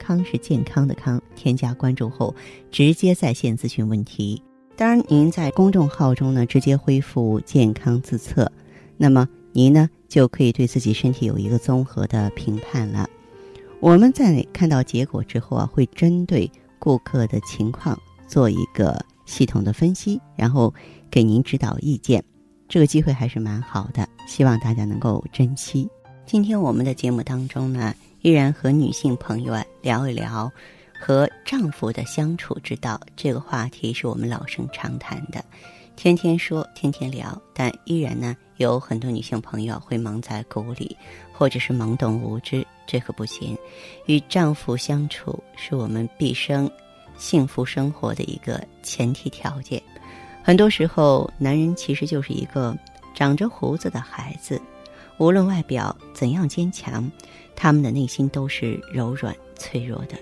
康是健康的康，添加关注后直接在线咨询问题。当然，您在公众号中呢直接恢复健康自测，那么您呢就可以对自己身体有一个综合的评判了。我们在看到结果之后啊，会针对顾客的情况做一个系统的分析，然后给您指导意见。这个机会还是蛮好的，希望大家能够珍惜。今天我们的节目当中呢。依然和女性朋友啊聊一聊和丈夫的相处之道，这个话题是我们老生常谈的，天天说，天天聊。但依然呢，有很多女性朋友会蒙在鼓里，或者是懵懂无知，这可不行。与丈夫相处是我们毕生幸福生活的一个前提条件。很多时候，男人其实就是一个长着胡子的孩子，无论外表怎样坚强。他们的内心都是柔软脆弱的，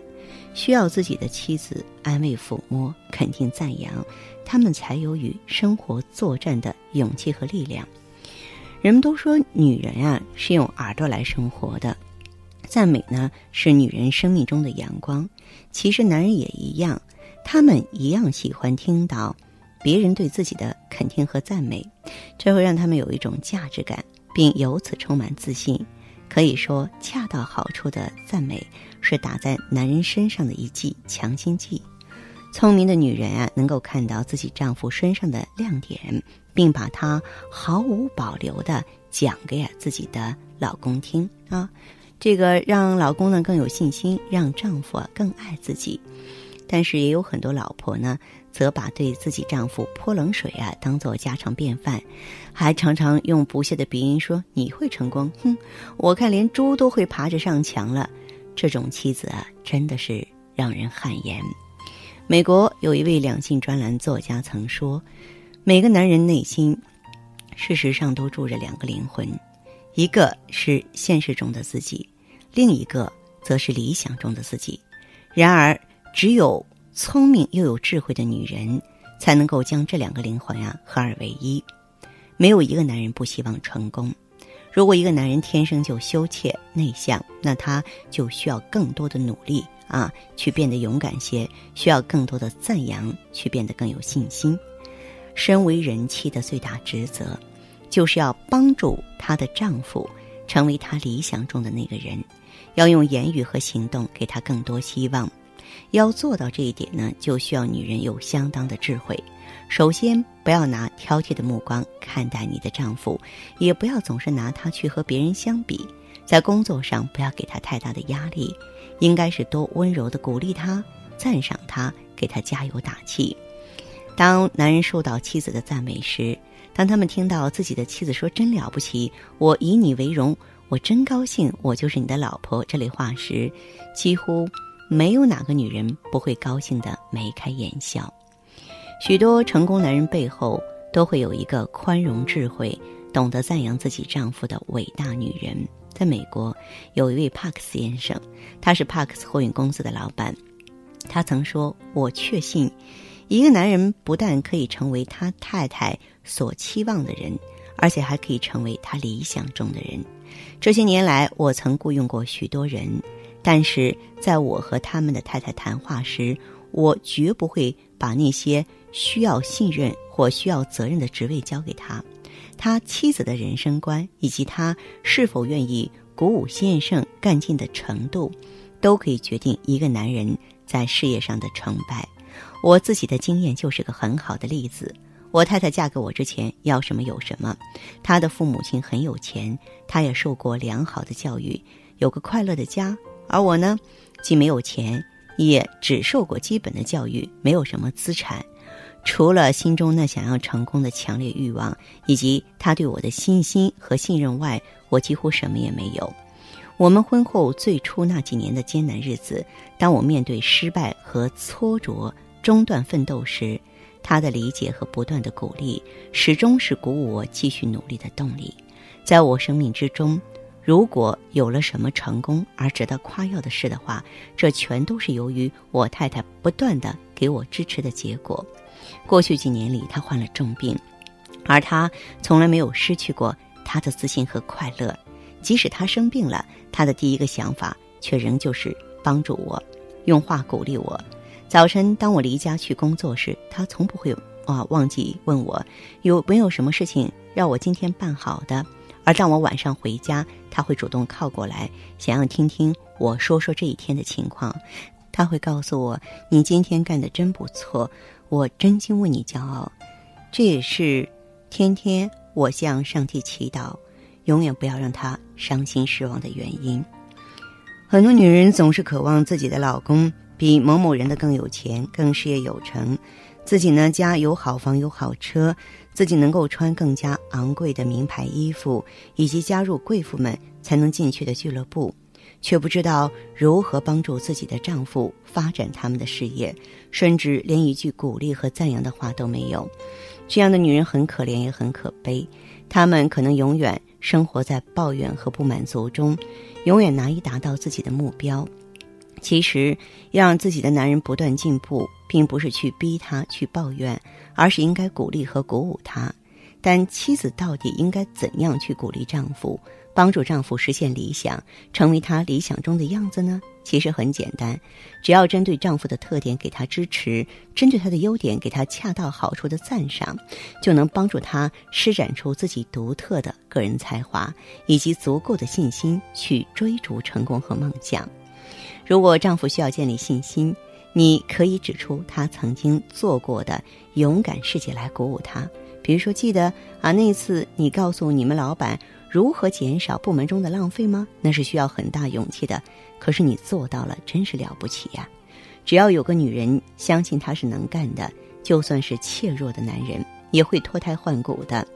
需要自己的妻子安慰、抚摸、肯定、赞扬，他们才有与生活作战的勇气和力量。人们都说女人啊是用耳朵来生活的，赞美呢是女人生命中的阳光。其实男人也一样，他们一样喜欢听到别人对自己的肯定和赞美，这会让他们有一种价值感，并由此充满自信。可以说，恰到好处的赞美是打在男人身上的一剂强心剂。聪明的女人啊，能够看到自己丈夫身上的亮点，并把它毫无保留的讲给自己的老公听啊，这个让老公呢更有信心，让丈夫啊更爱自己。但是也有很多老婆呢。则把对自己丈夫泼冷水啊当做家常便饭，还常常用不屑的鼻音说：“你会成功？哼，我看连猪都会爬着上墙了。”这种妻子啊，真的是让人汗颜。美国有一位两性专栏作家曾说：“每个男人内心，事实上都住着两个灵魂，一个是现实中的自己，另一个则是理想中的自己。然而，只有……”聪明又有智慧的女人，才能够将这两个灵魂啊合二为一。没有一个男人不希望成功。如果一个男人天生就羞怯内向，那他就需要更多的努力啊，去变得勇敢些；需要更多的赞扬，去变得更有信心。身为人妻的最大职责，就是要帮助她的丈夫成为她理想中的那个人，要用言语和行动给他更多希望。要做到这一点呢，就需要女人有相当的智慧。首先，不要拿挑剔的目光看待你的丈夫，也不要总是拿他去和别人相比。在工作上，不要给他太大的压力，应该是多温柔的鼓励他、赞赏他，给他加油打气。当男人受到妻子的赞美时，当他们听到自己的妻子说“真了不起”，“我以你为荣”，“我真高兴”，“我就是你的老婆”这类话时，几乎。没有哪个女人不会高兴的眉开眼笑。许多成功男人背后都会有一个宽容、智慧、懂得赞扬自己丈夫的伟大女人。在美国，有一位帕克斯先生，他是帕克斯货运公司的老板。他曾说：“我确信，一个男人不但可以成为他太太所期望的人，而且还可以成为他理想中的人。”这些年来，我曾雇佣过许多人。但是在我和他们的太太谈话时，我绝不会把那些需要信任或需要责任的职位交给他。他妻子的人生观以及他是否愿意鼓舞先生干劲的程度，都可以决定一个男人在事业上的成败。我自己的经验就是个很好的例子。我太太嫁给我之前要什么有什么，她的父母亲很有钱，她也受过良好的教育，有个快乐的家。而我呢，既没有钱，也只受过基本的教育，没有什么资产，除了心中那想要成功的强烈欲望，以及他对我的信心和信任外，我几乎什么也没有。我们婚后最初那几年的艰难日子，当我面对失败和挫折中断奋斗时，他的理解和不断的鼓励，始终是鼓舞我继续努力的动力。在我生命之中，如果有了什么成功而值得夸耀的事的话，这全都是由于我太太不断的给我支持的结果。过去几年里，她患了重病，而她从来没有失去过她的自信和快乐。即使她生病了，她的第一个想法却仍旧是帮助我，用话鼓励我。早晨，当我离家去工作时，她从不会啊忘记问我有没有什么事情让我今天办好的。而当我晚上回家，他会主动靠过来，想要听听我说说这一天的情况。他会告诉我：“你今天干的真不错。”我真心为你骄傲，这也是天天我向上帝祈祷，永远不要让他伤心失望的原因。很多女人总是渴望自己的老公比某某人的更有钱、更事业有成，自己呢家有好房有好车，自己能够穿更加昂贵的名牌衣服，以及加入贵妇们才能进去的俱乐部。却不知道如何帮助自己的丈夫发展他们的事业，甚至连一句鼓励和赞扬的话都没有。这样的女人很可怜，也很可悲。她们可能永远生活在抱怨和不满足中，永远难以达到自己的目标。其实，要让自己的男人不断进步，并不是去逼他去抱怨，而是应该鼓励和鼓舞他。但妻子到底应该怎样去鼓励丈夫？帮助丈夫实现理想，成为他理想中的样子呢？其实很简单，只要针对丈夫的特点给他支持，针对他的优点给他恰到好处的赞赏，就能帮助他施展出自己独特的个人才华，以及足够的信心去追逐成功和梦想。如果丈夫需要建立信心，你可以指出他曾经做过的勇敢事迹来鼓舞他。比如说，记得啊，那次你告诉你们老板。如何减少部门中的浪费吗？那是需要很大勇气的。可是你做到了，真是了不起呀！只要有个女人相信她是能干的，就算是怯弱的男人也会脱胎换骨的。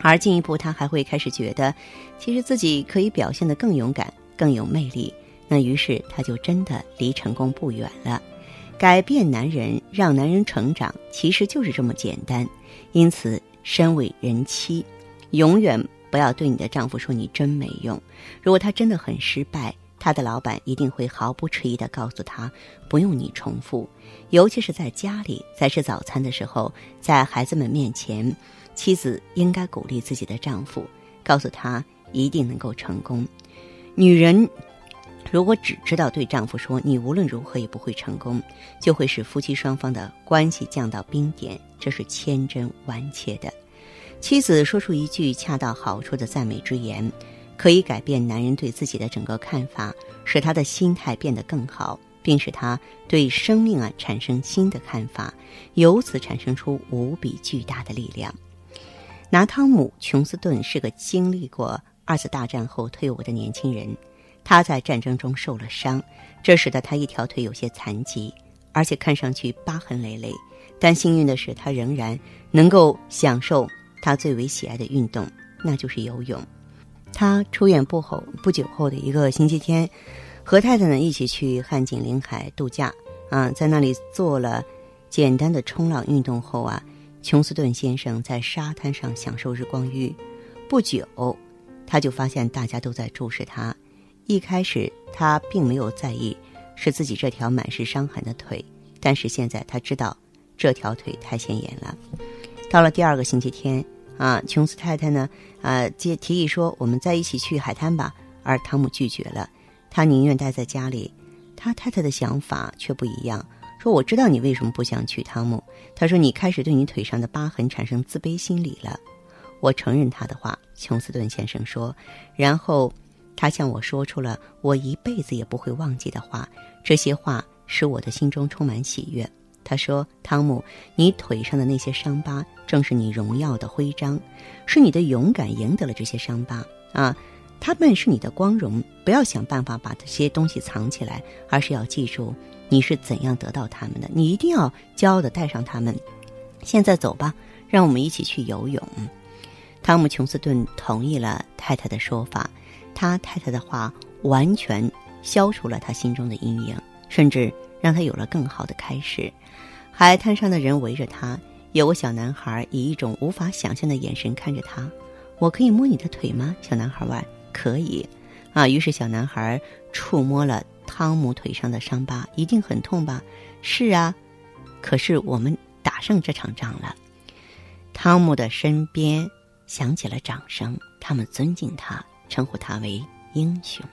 而进一步，他还会开始觉得，其实自己可以表现得更勇敢、更有魅力。那于是他就真的离成功不远了。改变男人，让男人成长，其实就是这么简单。因此，身为人妻，永远。不要对你的丈夫说你真没用。如果他真的很失败，他的老板一定会毫不迟疑地告诉他，不用你重复。尤其是在家里，在吃早餐的时候，在孩子们面前，妻子应该鼓励自己的丈夫，告诉他一定能够成功。女人如果只知道对丈夫说你无论如何也不会成功，就会使夫妻双方的关系降到冰点，这是千真万确的。妻子说出一句恰到好处的赞美之言，可以改变男人对自己的整个看法，使他的心态变得更好，并使他对生命啊产生新的看法，由此产生出无比巨大的力量。拿汤姆·琼斯顿是个经历过二次大战后退伍的年轻人，他在战争中受了伤，这使得他一条腿有些残疾，而且看上去疤痕累累。但幸运的是，他仍然能够享受。他最为喜爱的运动，那就是游泳。他出院不后不久后的一个星期天，和太太呢一起去汉景临海度假。啊，在那里做了简单的冲浪运动后啊，琼斯顿先生在沙滩上享受日光浴。不久，他就发现大家都在注视他。一开始他并没有在意是自己这条满是伤痕的腿，但是现在他知道这条腿太显眼了。到了第二个星期天，啊，琼斯太太呢，啊，接提议说，我们再一起去海滩吧。而汤姆拒绝了，他宁愿待在家里。他太太的想法却不一样，说：“我知道你为什么不想去，汤姆。”他说：“你开始对你腿上的疤痕产生自卑心理了。”我承认他的话，琼斯顿先生说。然后，他向我说出了我一辈子也不会忘记的话。这些话使我的心中充满喜悦。他说：“汤姆，你腿上的那些伤疤正是你荣耀的徽章，是你的勇敢赢得了这些伤疤啊！他们是你的光荣。不要想办法把这些东西藏起来，而是要记住你是怎样得到他们的。你一定要骄傲的带上他们。现在走吧，让我们一起去游泳。”汤姆·琼斯顿同意了太太的说法。他太太的话完全消除了他心中的阴影，甚至让他有了更好的开始。海滩上的人围着他，有个小男孩以一种无法想象的眼神看着他。我可以摸你的腿吗？小男孩问。可以，啊。于是小男孩触摸了汤姆腿上的伤疤，一定很痛吧？是啊。可是我们打胜这场仗了。汤姆的身边响起了掌声，他们尊敬他，称呼他为英雄。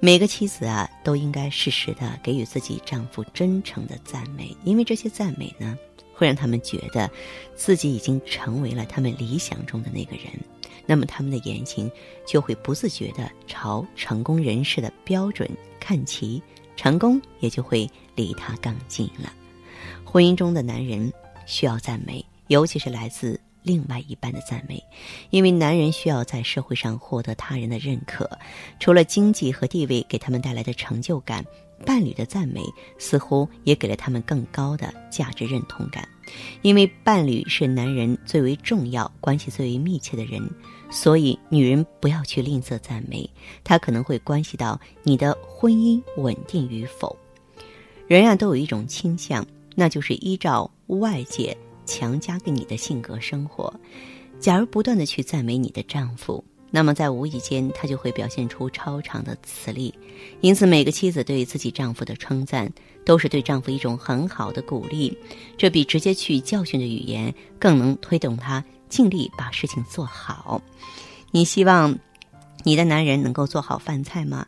每个妻子啊，都应该适时的给予自己丈夫真诚的赞美，因为这些赞美呢，会让他们觉得自己已经成为了他们理想中的那个人，那么他们的言行就会不自觉的朝成功人士的标准看齐，成功也就会离他更近了。婚姻中的男人需要赞美，尤其是来自另外一半的赞美，因为男人需要在社会上获得他人的认可。除了经济和地位给他们带来的成就感，伴侣的赞美似乎也给了他们更高的价值认同感。因为伴侣是男人最为重要、关系最为密切的人，所以女人不要去吝啬赞美，它可能会关系到你的婚姻稳定与否。人啊，都有一种倾向。那就是依照外界强加给你的性格生活。假如不断的去赞美你的丈夫，那么在无意间他就会表现出超长的磁力。因此，每个妻子对自己丈夫的称赞，都是对丈夫一种很好的鼓励。这比直接去教训的语言更能推动他尽力把事情做好。你希望你的男人能够做好饭菜吗？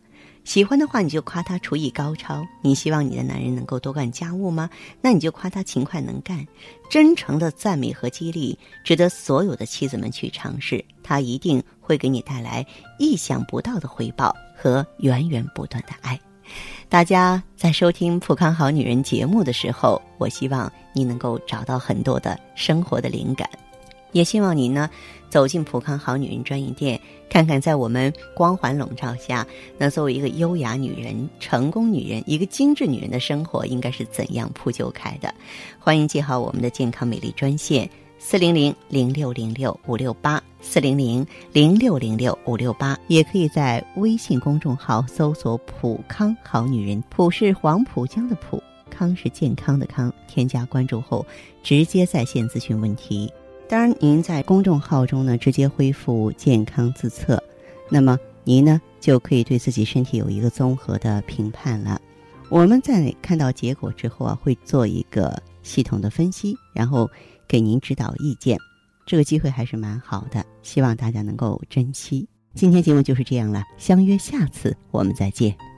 喜欢的话，你就夸他厨艺高超。你希望你的男人能够多干家务吗？那你就夸他勤快能干。真诚的赞美和激励，值得所有的妻子们去尝试。他一定会给你带来意想不到的回报和源源不断的爱。大家在收听《普康好女人》节目的时候，我希望你能够找到很多的生活的灵感。也希望您呢，走进普康好女人专营店，看看在我们光环笼罩下，那作为一个优雅女人、成功女人、一个精致女人的生活应该是怎样铺就开的。欢迎记好我们的健康美丽专线：四零零零六零六五六八，四零零零六零六五六八。也可以在微信公众号搜索“普康好女人”，普是黄浦江的浦，康是健康的康。添加关注后，直接在线咨询问题。当然，您在公众号中呢直接恢复健康自测，那么您呢就可以对自己身体有一个综合的评判了。我们在看到结果之后啊，会做一个系统的分析，然后给您指导意见。这个机会还是蛮好的，希望大家能够珍惜。今天节目就是这样了，相约下次我们再见。